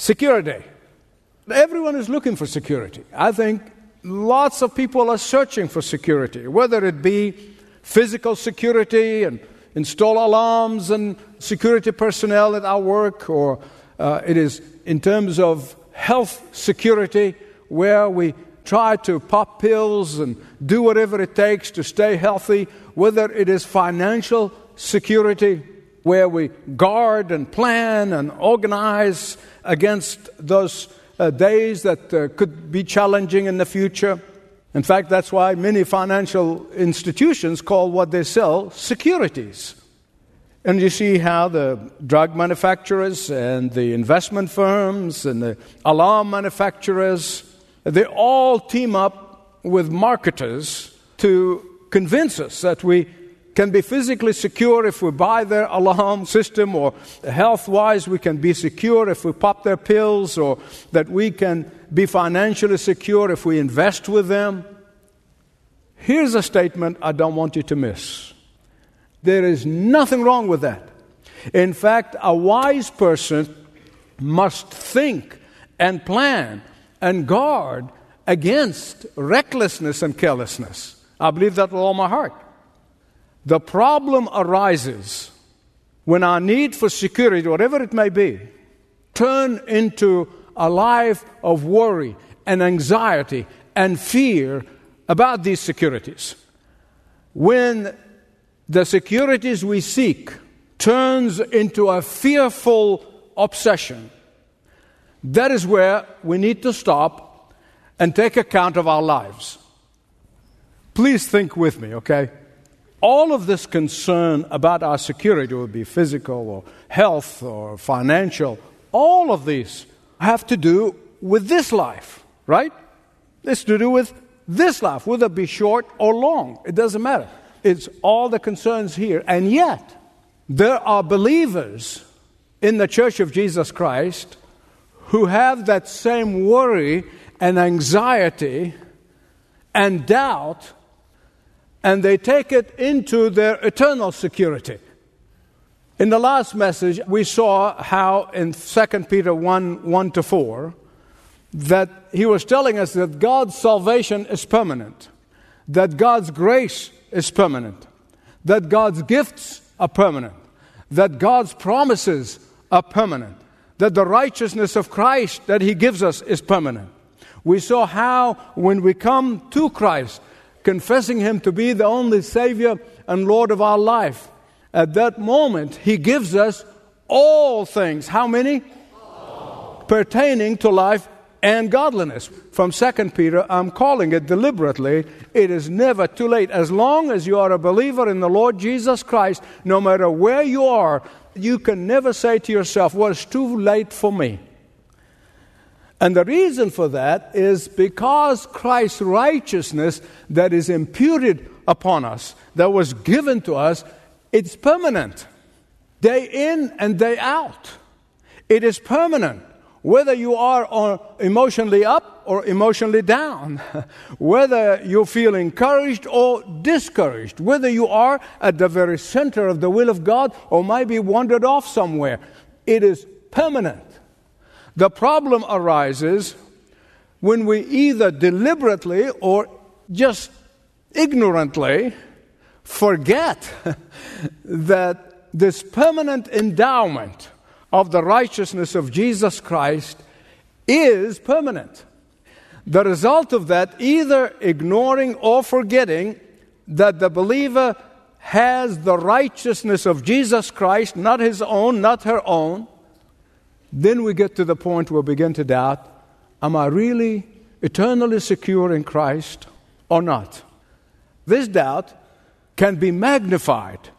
Security. Everyone is looking for security. I think lots of people are searching for security, whether it be physical security and install alarms and security personnel at our work, or uh, it is in terms of health security, where we try to pop pills and do whatever it takes to stay healthy, whether it is financial security, where we guard and plan and organize against those uh, days that uh, could be challenging in the future. In fact, that's why many financial institutions call what they sell securities. And you see how the drug manufacturers and the investment firms and the alarm manufacturers, they all team up with marketers to convince us that we can be physically secure if we buy their alarm system, or health wise, we can be secure if we pop their pills, or that we can be financially secure if we invest with them. Here's a statement I don't want you to miss. There is nothing wrong with that. In fact, a wise person must think and plan and guard against recklessness and carelessness. I believe that with all my heart. The problem arises when our need for security, whatever it may be, turn into a life of worry and anxiety and fear about these securities. When the securities we seek turns into a fearful obsession, that is where we need to stop and take account of our lives. Please think with me, okay? All of this concern about our security, would be physical or health or financial, all of these have to do with this life, right? It's to do with this life, whether it be short or long. It doesn't matter. It's all the concerns here. And yet, there are believers in the Church of Jesus Christ who have that same worry and anxiety and doubt, and they take it into their eternal security. In the last message, we saw how in 2 Peter 1 1 to 4, that he was telling us that God's salvation is permanent, that God's grace is permanent, that God's gifts are permanent, that God's promises are permanent, that the righteousness of Christ that he gives us is permanent. We saw how when we come to Christ, confessing him to be the only Savior and Lord of our life, at that moment he gives us all things. How many? All. Pertaining to life and godliness. From 2 Peter, I'm calling it deliberately. It is never too late. As long as you are a believer in the Lord Jesus Christ, no matter where you are, you can never say to yourself, Well, it's too late for me. And the reason for that is because Christ's righteousness that is imputed upon us, that was given to us, it's permanent. Day in and day out. It is permanent whether you are emotionally up or emotionally down, whether you feel encouraged or discouraged, whether you are at the very center of the will of God or might be wandered off somewhere, it is permanent. The problem arises when we either deliberately or just ignorantly forget that this permanent endowment of the righteousness of Jesus Christ is permanent. The result of that, either ignoring or forgetting that the believer has the righteousness of Jesus Christ, not his own, not her own, then we get to the point where we begin to doubt am I really eternally secure in Christ or not? This doubt can be magnified.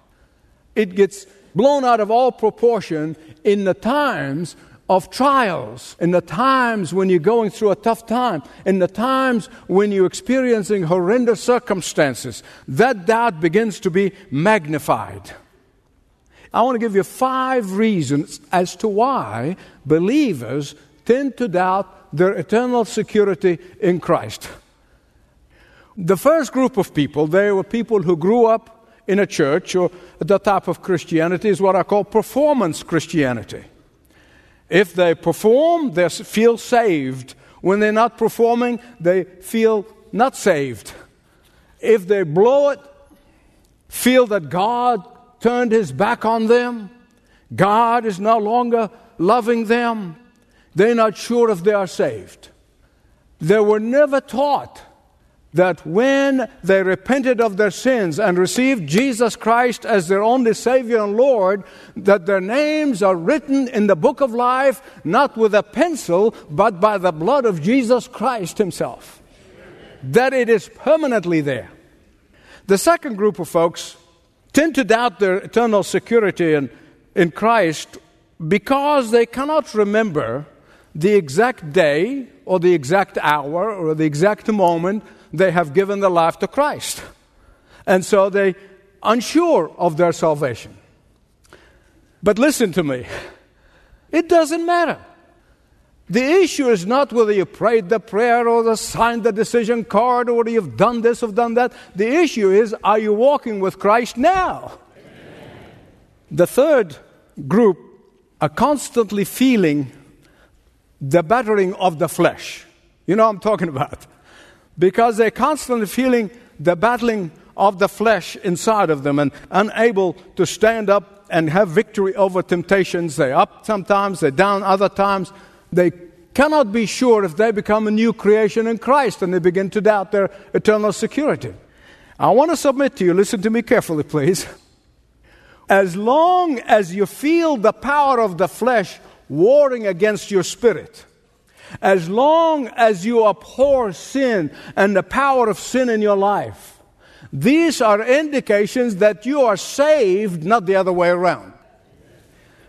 It gets blown out of all proportion in the times of trials, in the times when you're going through a tough time, in the times when you're experiencing horrendous circumstances, that doubt begins to be magnified. I want to give you five reasons as to why believers tend to doubt their eternal security in Christ. The first group of people, they were people who grew up in a church or the type of Christianity is what I call performance Christianity. If they perform, they feel saved. When they're not performing, they feel not saved. If they blow it, feel that God turned his back on them, God is no longer loving them, they're not sure if they are saved. They were never taught that when they repented of their sins and received Jesus Christ as their only Savior and Lord, that their names are written in the book of life not with a pencil, but by the blood of Jesus Christ Himself. That it is permanently there. The second group of folks tend to doubt their eternal security in, in Christ because they cannot remember the exact day or the exact hour or the exact moment they have given their life to Christ. And so they unsure of their salvation. But listen to me. It doesn't matter. The issue is not whether you prayed the prayer or the signed the decision card or whether you've done this or done that. The issue is are you walking with Christ now? Amen. The third group are constantly feeling the battering of the flesh. You know I'm talking about because they're constantly feeling the battling of the flesh inside of them and unable to stand up and have victory over temptations. They're up sometimes, they're down other times. They cannot be sure if they become a new creation in Christ and they begin to doubt their eternal security. I want to submit to you, listen to me carefully, please. As long as you feel the power of the flesh warring against your spirit, as long as you abhor sin and the power of sin in your life, these are indications that you are saved, not the other way around.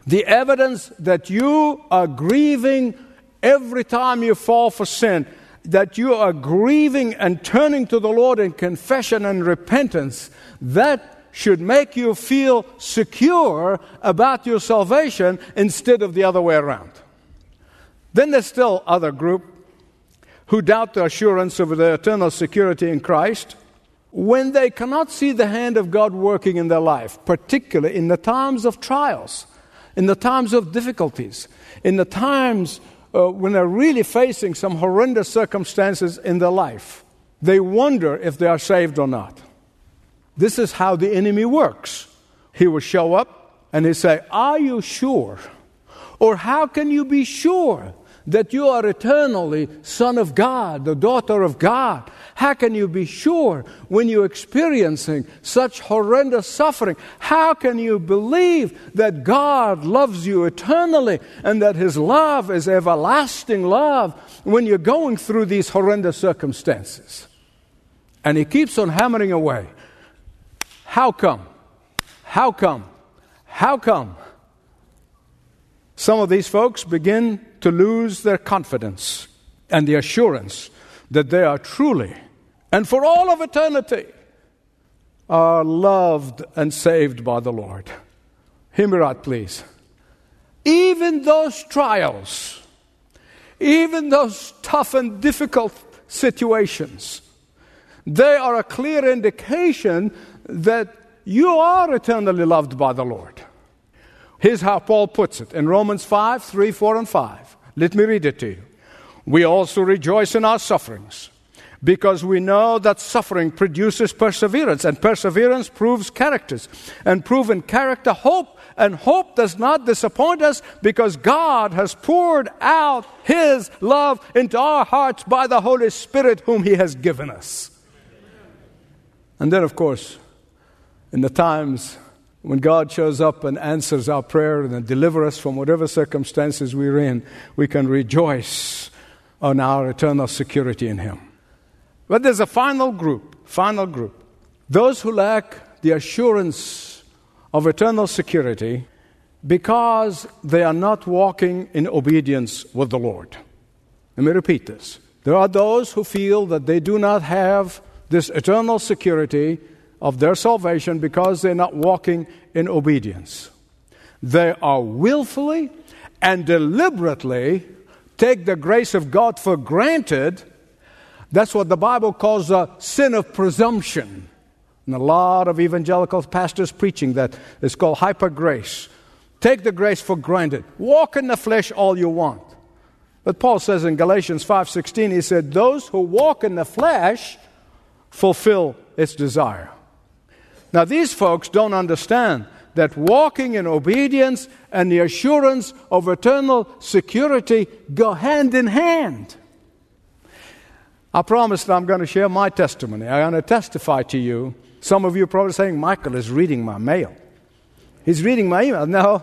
The evidence that you are grieving every time you fall for sin, that you are grieving and turning to the Lord in confession and repentance, that should make you feel secure about your salvation instead of the other way around. Then there's still other group who doubt the assurance of their eternal security in Christ when they cannot see the hand of God working in their life, particularly in the times of trials, in the times of difficulties, in the times uh, when they're really facing some horrendous circumstances in their life. They wonder if they are saved or not. This is how the enemy works. He will show up and he say, "Are you sure?" Or how can you be sure that you are eternally Son of God, the daughter of God? How can you be sure when you're experiencing such horrendous suffering? How can you believe that God loves you eternally and that His love is everlasting love when you're going through these horrendous circumstances? And He keeps on hammering away. How come? How come? How come? Some of these folks begin to lose their confidence and the assurance that they are truly and for all of eternity are loved and saved by the Lord. Hear right, please. Even those trials, even those tough and difficult situations, they are a clear indication that you are eternally loved by the Lord. Here's how Paul puts it in Romans 5 3, 4, and 5. Let me read it to you. We also rejoice in our sufferings because we know that suffering produces perseverance, and perseverance proves characters, and proven character hope. And hope does not disappoint us because God has poured out His love into our hearts by the Holy Spirit, whom He has given us. And then, of course, in the times when God shows up and answers our prayer and delivers us from whatever circumstances we're in, we can rejoice on our eternal security in Him. But there's a final group, final group. Those who lack the assurance of eternal security because they are not walking in obedience with the Lord. Let me repeat this. There are those who feel that they do not have this eternal security of their salvation because they're not walking in obedience. They are willfully and deliberately take the grace of God for granted. That's what the Bible calls a sin of presumption. And a lot of evangelical pastors preaching that it's called hyper grace. take the grace for granted. Walk in the flesh all you want. But Paul says in Galatians 5:16 he said those who walk in the flesh fulfill its desire. Now these folks don't understand that walking in obedience and the assurance of eternal security go hand in hand. I promised I'm going to share my testimony. I'm going to testify to you. Some of you are probably saying, Michael is reading my mail. He's reading my email. No,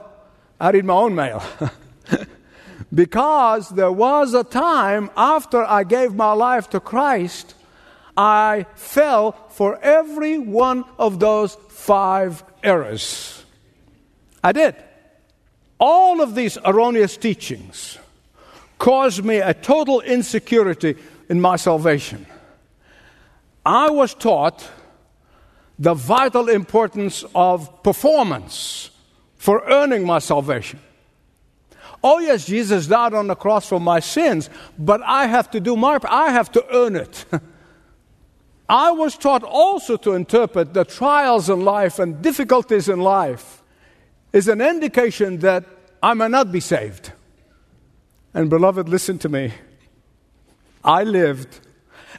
I read my own mail. because there was a time after I gave my life to Christ, I fell for every one of those five errors. I did. All of these erroneous teachings caused me a total insecurity in my salvation. I was taught the vital importance of performance for earning my salvation. Oh, yes, Jesus died on the cross for my sins, but I have to do my I have to earn it. I was taught also to interpret the trials in life and difficulties in life is an indication that I may not be saved. And, beloved, listen to me. I lived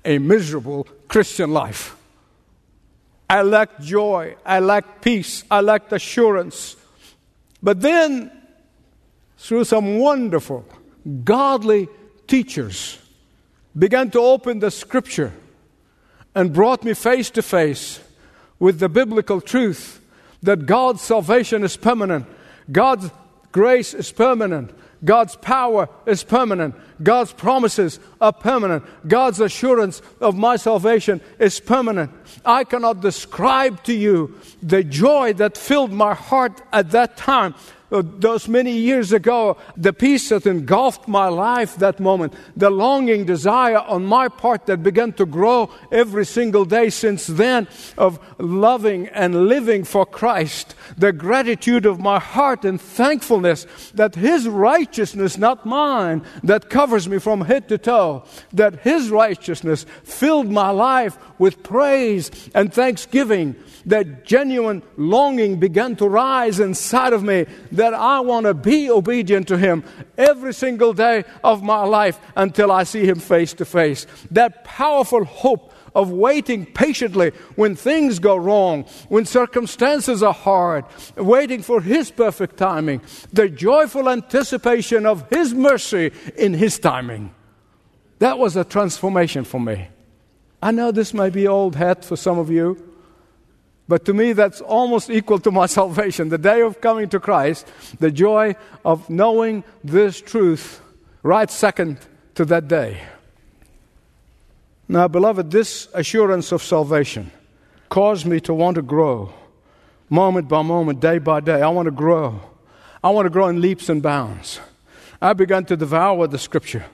a miserable Christian life. I lacked joy. I lacked peace. I lacked assurance. But then, through some wonderful, godly teachers, began to open the scripture and brought me face to face with the biblical truth that God's salvation is permanent, God's grace is permanent, God's power is permanent. God's promises are permanent. God's assurance of my salvation is permanent. I cannot describe to you the joy that filled my heart at that time uh, those many years ago, the peace that engulfed my life that moment, the longing desire on my part that began to grow every single day since then of loving and living for Christ, the gratitude of my heart and thankfulness that His righteousness, not mine, that covers me from head to toe, that His righteousness filled my life with praise and thanksgiving that genuine longing began to rise inside of me that I want to be obedient to Him every single day of my life until I see Him face to face. That powerful hope of waiting patiently when things go wrong, when circumstances are hard, waiting for His perfect timing, the joyful anticipation of His mercy in His timing. That was a transformation for me. I know this may be old hat for some of you. But to me, that's almost equal to my salvation. The day of coming to Christ, the joy of knowing this truth, right second to that day. Now, beloved, this assurance of salvation caused me to want to grow moment by moment, day by day. I want to grow. I want to grow in leaps and bounds. I began to devour the scripture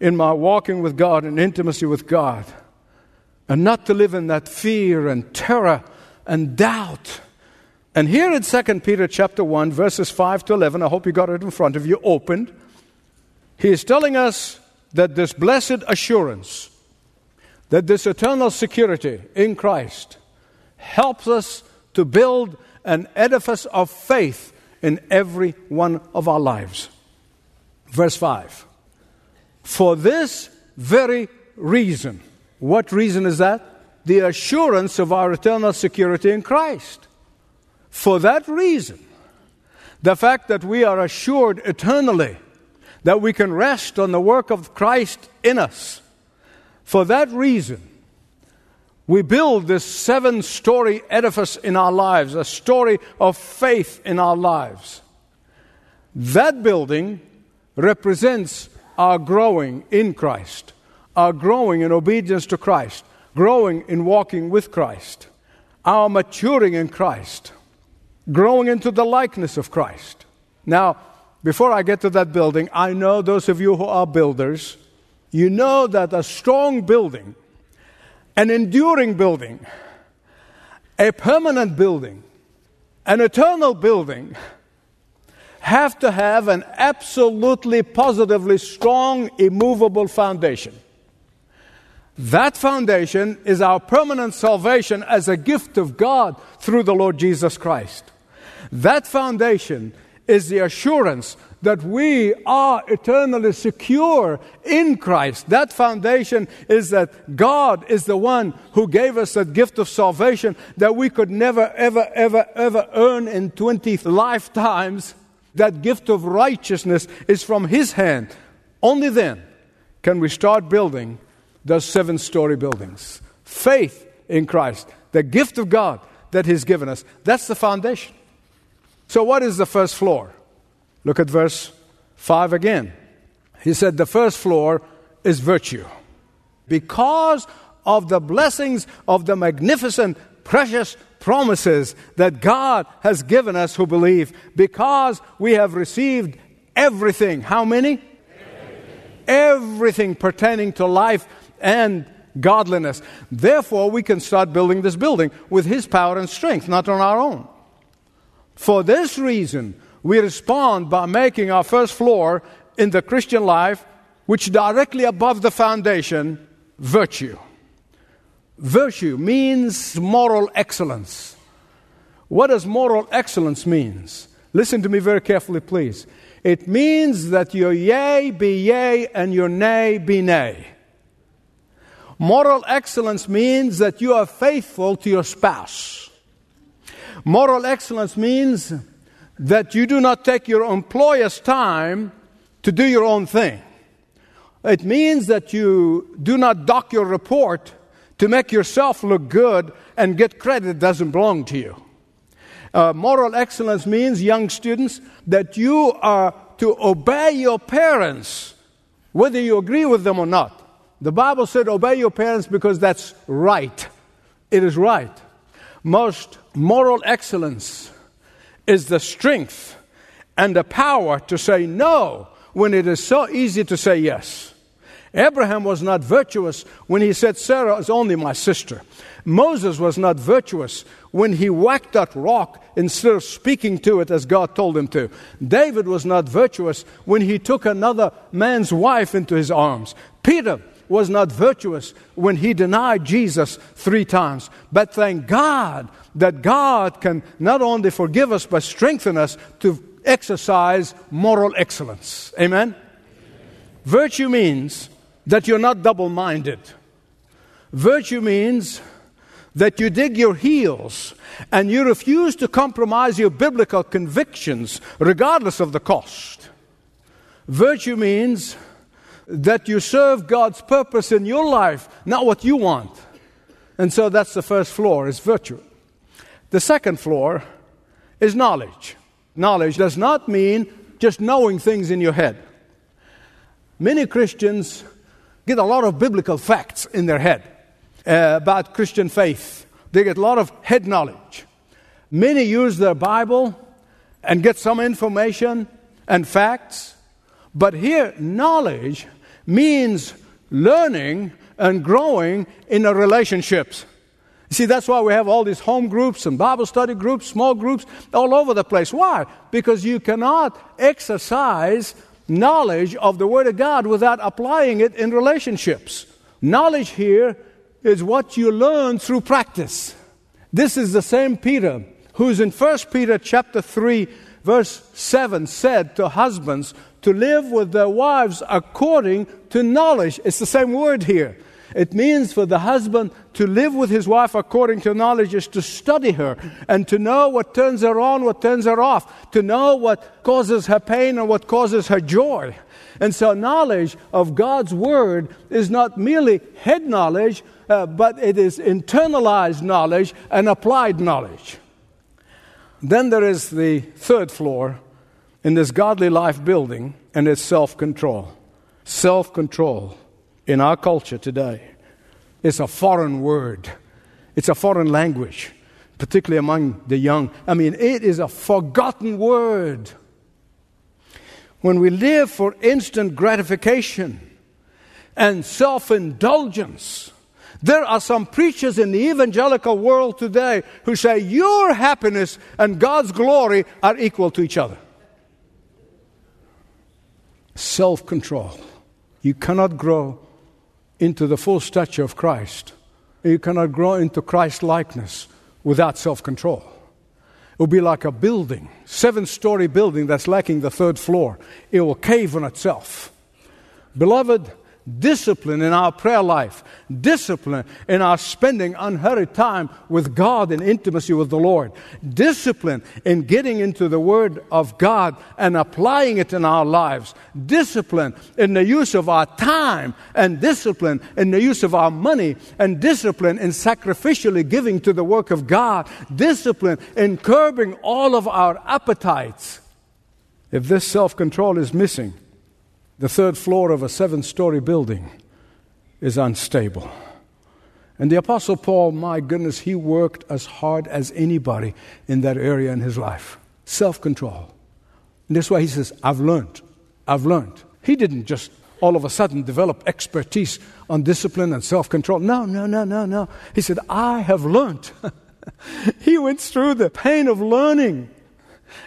in my walking with God and intimacy with God, and not to live in that fear and terror and doubt. And here in 2 Peter chapter 1, verses 5 to 11, I hope you got it in front of you, opened. He is telling us that this blessed assurance, that this eternal security in Christ helps us to build an edifice of faith in every one of our lives. Verse 5 For this very reason, what reason is that? the assurance of our eternal security in Christ. For that reason, the fact that we are assured eternally that we can rest on the work of Christ in us, for that reason, we build this seven story edifice in our lives, a story of faith in our lives. That building represents our growing in Christ, our growing in obedience to Christ growing in walking with Christ, our maturing in Christ, growing into the likeness of Christ. Now, before I get to that building, I know those of you who are builders, you know that a strong building, an enduring building, a permanent building, an eternal building have to have an absolutely positively strong, immovable foundation. That foundation is our permanent salvation as a gift of God through the Lord Jesus Christ. That foundation is the assurance that we are eternally secure in Christ. That foundation is that God is the one who gave us that gift of salvation that we could never, ever, ever, ever earn in 20 lifetimes. That gift of righteousness is from His hand. Only then can we start building those seven story buildings. Faith in Christ, the gift of God that He's given us. That's the foundation. So, what is the first floor? Look at verse 5 again. He said, The first floor is virtue. Because of the blessings of the magnificent, precious promises that God has given us who believe, because we have received everything. How many? Everything, everything pertaining to life and godliness. Therefore, we can start building this building with His power and strength, not on our own. For this reason, we respond by making our first floor in the Christian life, which directly above the foundation, virtue. Virtue means moral excellence. What does moral excellence means? Listen to me very carefully, please. It means that your yea be yea and your nay be nay. Moral excellence means that you are faithful to your spouse. Moral excellence means that you do not take your employer's time to do your own thing. It means that you do not dock your report to make yourself look good and get credit that doesn't belong to you. Uh, moral excellence means, young students, that you are to obey your parents, whether you agree with them or not. The Bible said, obey your parents because that's right. It is right. Most moral excellence is the strength and the power to say no when it is so easy to say yes. Abraham was not virtuous when he said, Sarah is only my sister. Moses was not virtuous when he whacked that rock instead of speaking to it as God told him to. David was not virtuous when he took another man's wife into his arms. Peter was not virtuous when he denied Jesus three times. But thank God that God can not only forgive us, but strengthen us to exercise moral excellence. Amen? Virtue means that you're not double minded. Virtue means that you dig your heels and you refuse to compromise your biblical convictions regardless of the cost. Virtue means that you serve God's purpose in your life, not what you want. And so that's the first floor, is virtue. The second floor is knowledge. Knowledge does not mean just knowing things in your head. Many Christians get a lot of biblical facts in their head uh, about Christian faith. They get a lot of head knowledge. Many use their Bible and get some information and facts, but here, knowledge means learning and growing in our relationships. You see, that's why we have all these home groups and Bible study groups, small groups, all over the place. Why? Because you cannot exercise knowledge of the Word of God without applying it in relationships. Knowledge here is what you learn through practice. This is the same Peter who's in 1 Peter chapter 3 verse 7 said to husbands to live with their wives according to knowledge. It's the same word here. It means for the husband to live with his wife according to knowledge is to study her and to know what turns her on, what turns her off, to know what causes her pain and what causes her joy. And so, knowledge of God's Word is not merely head knowledge, uh, but it is internalized knowledge and applied knowledge. Then there is the third floor, in this godly life building and it's self control. Self control in our culture today is a foreign word, it's a foreign language, particularly among the young. I mean, it is a forgotten word. When we live for instant gratification and self indulgence, there are some preachers in the evangelical world today who say your happiness and God's glory are equal to each other self control. You cannot grow into the full stature of Christ. You cannot grow into Christ likeness without self control. It will be like a building, seven story building that's lacking the third floor. It will cave on itself. Beloved, discipline in our prayer life, discipline in our spending unhurried time with God in intimacy with the Lord, discipline in getting into the Word of God and applying it in our lives, discipline in the use of our time, and discipline in the use of our money, and discipline in sacrificially giving to the work of God, discipline in curbing all of our appetites. If this self control is missing, the third floor of a seven story building is unstable. And the Apostle Paul, my goodness, he worked as hard as anybody in that area in his life. Self control. And that's why he says, I've learned. I've learned. He didn't just all of a sudden develop expertise on discipline and self control. No, no, no, no, no. He said, I have learned. he went through the pain of learning,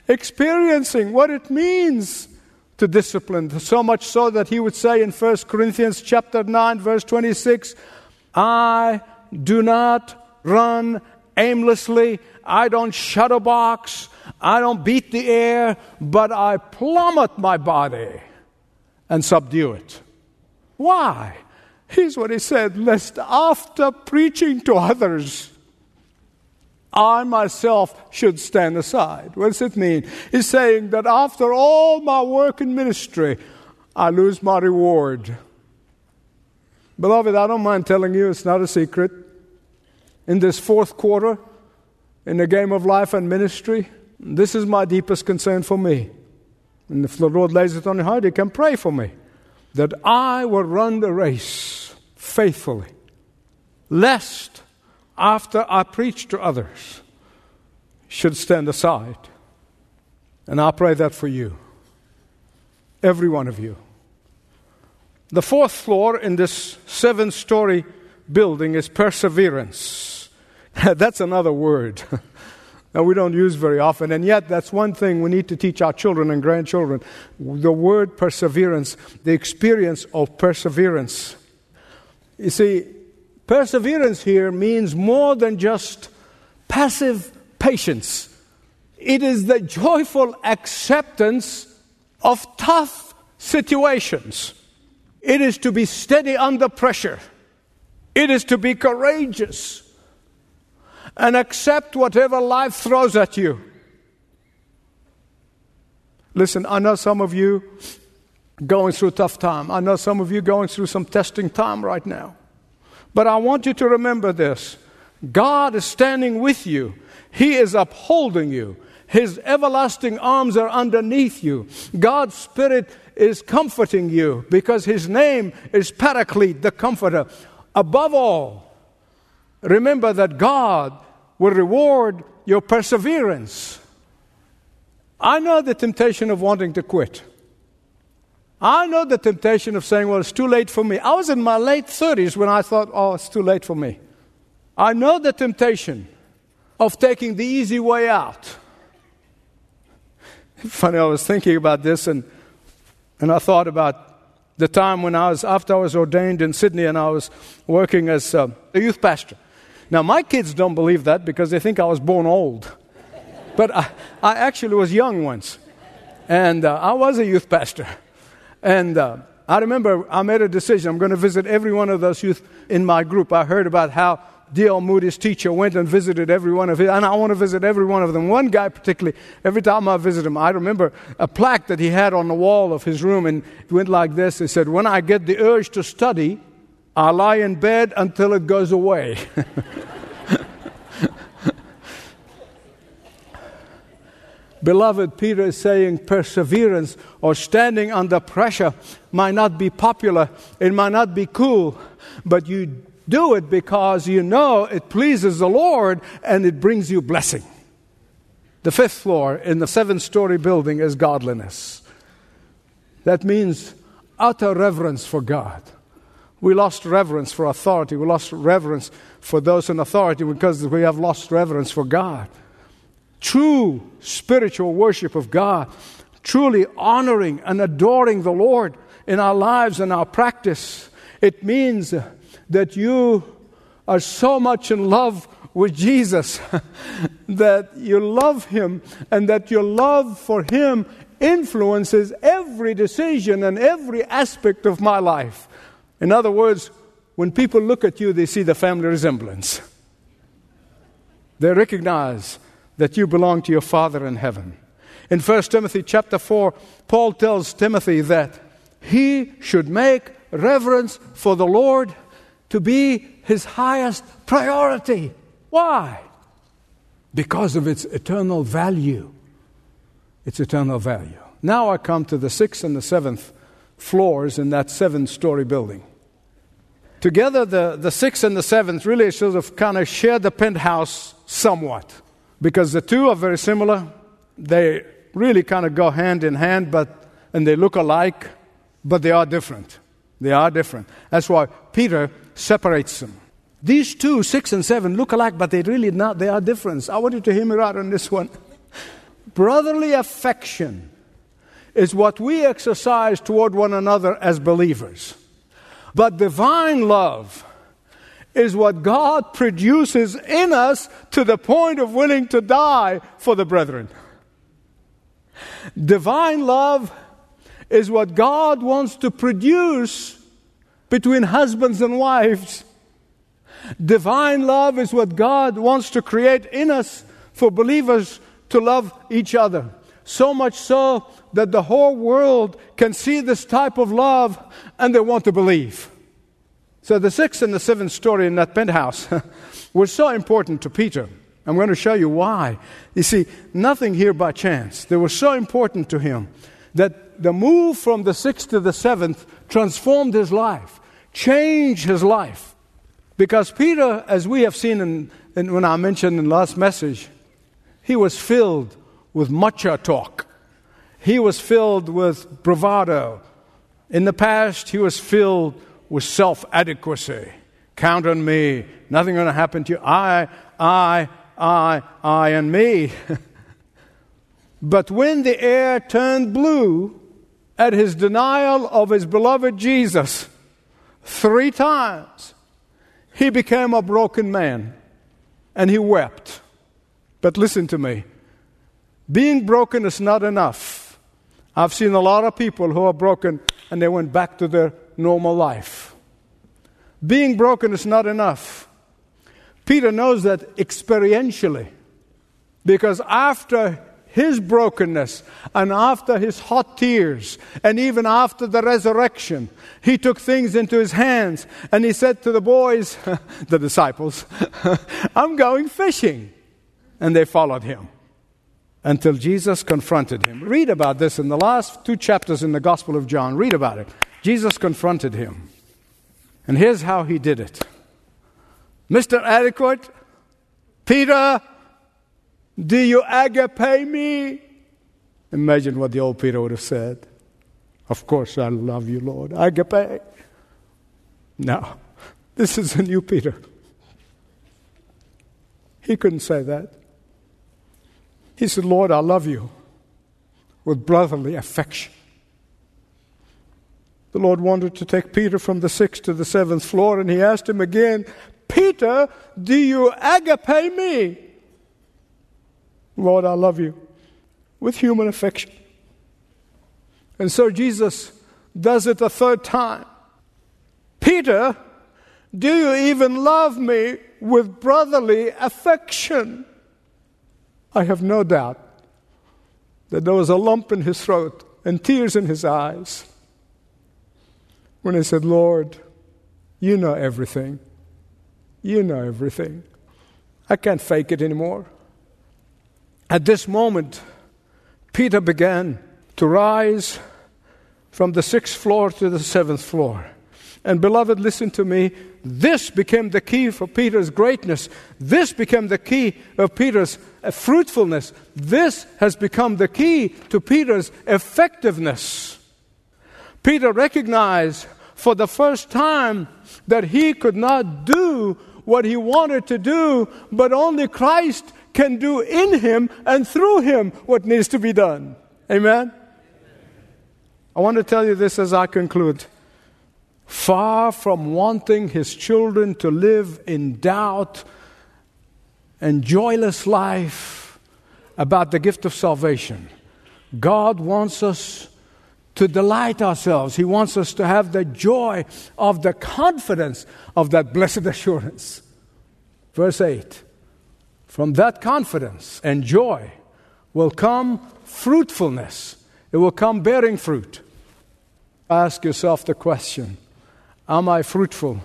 experiencing what it means to discipline. So much so that he would say in 1 Corinthians chapter 9, verse 26, I do not run aimlessly. I don't shadowbox. I don't beat the air, but I plummet my body and subdue it. Why? Here's what he said lest after preaching to others, I myself should stand aside. What does it mean? He's saying that after all my work in ministry, I lose my reward. Beloved, I don't mind telling you, it's not a secret. In this fourth quarter, in the game of life and ministry, this is my deepest concern for me. And if the Lord lays it on your heart, you can pray for me that I will run the race faithfully, lest after I preach to others should stand aside. And I pray that for you, every one of you. The fourth floor in this seven story building is perseverance. that's another word that we don't use very often, and yet that's one thing we need to teach our children and grandchildren. The word perseverance, the experience of perseverance. You see, Perseverance here means more than just passive patience, it is the joyful acceptance of tough situations. It is to be steady under pressure. It is to be courageous and accept whatever life throws at you. Listen, I know some of you going through a tough time. I know some of you going through some testing time right now. But I want you to remember this God is standing with you, He is upholding you. His everlasting arms are underneath you. God's Spirit is comforting you because His name is Paraclete, the Comforter. Above all, remember that God will reward your perseverance. I know the temptation of wanting to quit. I know the temptation of saying, well, it's too late for me. I was in my late 30s when I thought, oh, it's too late for me. I know the temptation of taking the easy way out. Funny, I was thinking about this and, and I thought about the time when I was, after I was ordained in Sydney and I was working as a youth pastor. Now, my kids don't believe that because they think I was born old. But I, I actually was young once. And uh, I was a youth pastor. And uh, I remember I made a decision. I'm going to visit every one of those youth in my group. I heard about how D.L. Moody's teacher went and visited every one of his, and I want to visit every one of them. One guy particularly, every time I visit him, I remember a plaque that he had on the wall of his room, and it went like this. It said, When I get the urge to study, I lie in bed until it goes away. Beloved, Peter is saying perseverance or standing under pressure might not be popular, it might not be cool, but you do it because you know it pleases the Lord and it brings you blessing. The fifth floor in the seven story building is godliness. That means utter reverence for God. We lost reverence for authority. We lost reverence for those in authority because we have lost reverence for God true spiritual worship of God, truly honoring and adoring the Lord in our lives and our practice. It means that you are so much in love with Jesus, that you love Him, and that your love for Him influences every decision and every aspect of my life. In other words, when people look at you, they see the family resemblance. They recognize that you belong to your Father in heaven. In 1 Timothy chapter 4, Paul tells Timothy that he should make reverence for the Lord to be his highest priority. Why? Because of its eternal value. Its eternal value. Now I come to the sixth and the seventh floors in that seven story building. Together, the, the sixth and the seventh really sort of kind of share the penthouse somewhat because the two are very similar. They really kind of go hand in hand, but and they look alike, but they are different. They are different. That's why Peter separates them. These two, six and seven, look alike, but they really not. They are different. I want you to hear me right on this one. Brotherly affection is what we exercise toward one another as believers. But divine love is what God produces in us to the point of willing to die for the brethren. Divine love is what God wants to produce between husbands and wives. Divine love is what God wants to create in us for believers to love each other. So much so that the whole world can see this type of love and they want to believe. So the sixth and the seventh story in that penthouse were so important to Peter. I'm going to show you why. You see, nothing here by chance. They were so important to him that the move from the sixth to the seventh transformed his life, changed his life. Because Peter, as we have seen in, in, when I mentioned in the last message, he was filled with macho talk. He was filled with bravado. In the past, he was filled with self adequacy. Count on me. Nothing going to happen to you. I, I, I, I, and me. but when the air turned blue at his denial of his beloved Jesus three times, he became a broken man and he wept. But listen to me being broken is not enough. I've seen a lot of people who are broken and they went back to their normal life. Being broken is not enough. Peter knows that experientially because after his brokenness and after his hot tears and even after the resurrection, he took things into his hands and he said to the boys, the disciples, I'm going fishing. And they followed him until Jesus confronted him. Read about this in the last two chapters in the Gospel of John. Read about it. Jesus confronted him. And here's how he did it Mr. Adequate, Peter, do you agape me? Imagine what the old Peter would have said. Of course, I love you, Lord. Agape. No, this is a new Peter. He couldn't say that. He said, Lord, I love you with brotherly affection. The Lord wanted to take Peter from the sixth to the seventh floor, and he asked him again, Peter, do you agape me? Lord, I love you with human affection. And so Jesus does it a third time. Peter, do you even love me with brotherly affection? I have no doubt that there was a lump in his throat and tears in his eyes when he said, Lord, you know everything. You know everything. I can't fake it anymore. At this moment, Peter began to rise from the sixth floor to the seventh floor. And beloved, listen to me. This became the key for Peter's greatness. This became the key of Peter's uh, fruitfulness. This has become the key to Peter's effectiveness. Peter recognized for the first time that he could not do what he wanted to do, but only Christ can do in him and through him what needs to be done. Amen? I want to tell you this as I conclude. Far from wanting his children to live in doubt, and joyless life about the gift of salvation. God wants us to delight ourselves. He wants us to have the joy of the confidence of that blessed assurance. Verse 8 From that confidence and joy will come fruitfulness, it will come bearing fruit. Ask yourself the question Am I fruitful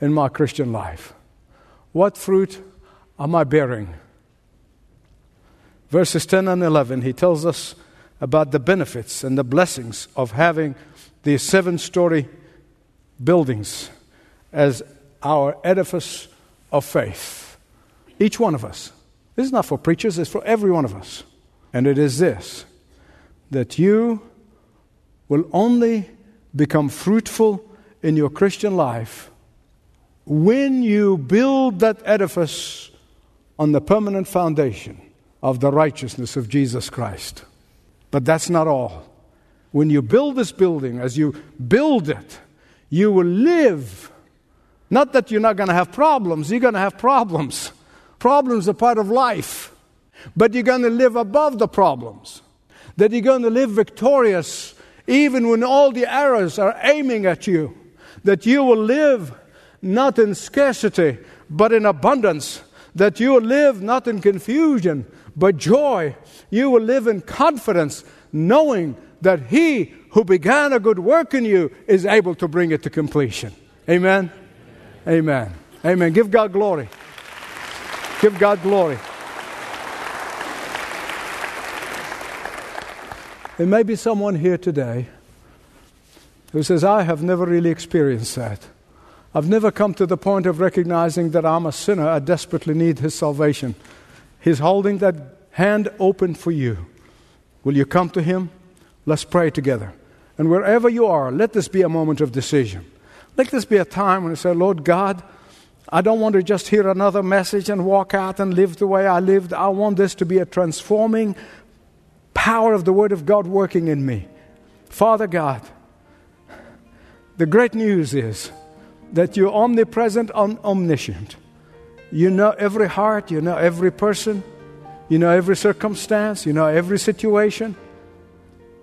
in my Christian life? What fruit am I bearing? Verses 10 and 11, he tells us about the benefits and the blessings of having these seven story buildings as our edifice of faith. Each one of us. This is not for preachers, it's for every one of us. And it is this that you will only become fruitful in your Christian life when you build that edifice on the permanent foundation of the righteousness of Jesus Christ. But that's not all. When you build this building, as you build it, you will live. Not that you're not going to have problems, you're going to have problems. Problems are part of life. But you're going to live above the problems. That you're going to live victorious even when all the arrows are aiming at you. That you will live not in scarcity, but in abundance. That you will live not in confusion, but joy. You will live in confidence, knowing that He who began a good work in you is able to bring it to completion. Amen. Amen. Amen. Give God glory. Give God glory. There may be someone here today who says, I have never really experienced that. I've never come to the point of recognizing that I'm a sinner. I desperately need His salvation. He's holding that hand open for you. Will you come to Him? Let's pray together. And wherever you are, let this be a moment of decision. Let this be a time when you say, Lord God, I don't want to just hear another message and walk out and live the way I lived. I want this to be a transforming power of the Word of God working in me. Father God, the great news is that you're omnipresent and omniscient. You know every heart, you know every person, you know every circumstance, you know every situation.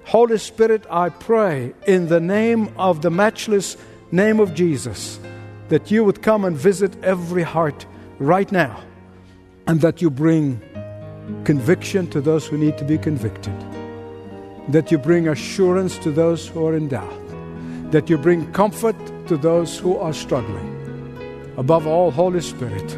Holy Spirit, I pray in the name of the matchless name of Jesus that you would come and visit every heart right now and that you bring conviction to those who need to be convicted, that you bring assurance to those who are in doubt, that you bring comfort to those who are struggling. Above all, Holy Spirit,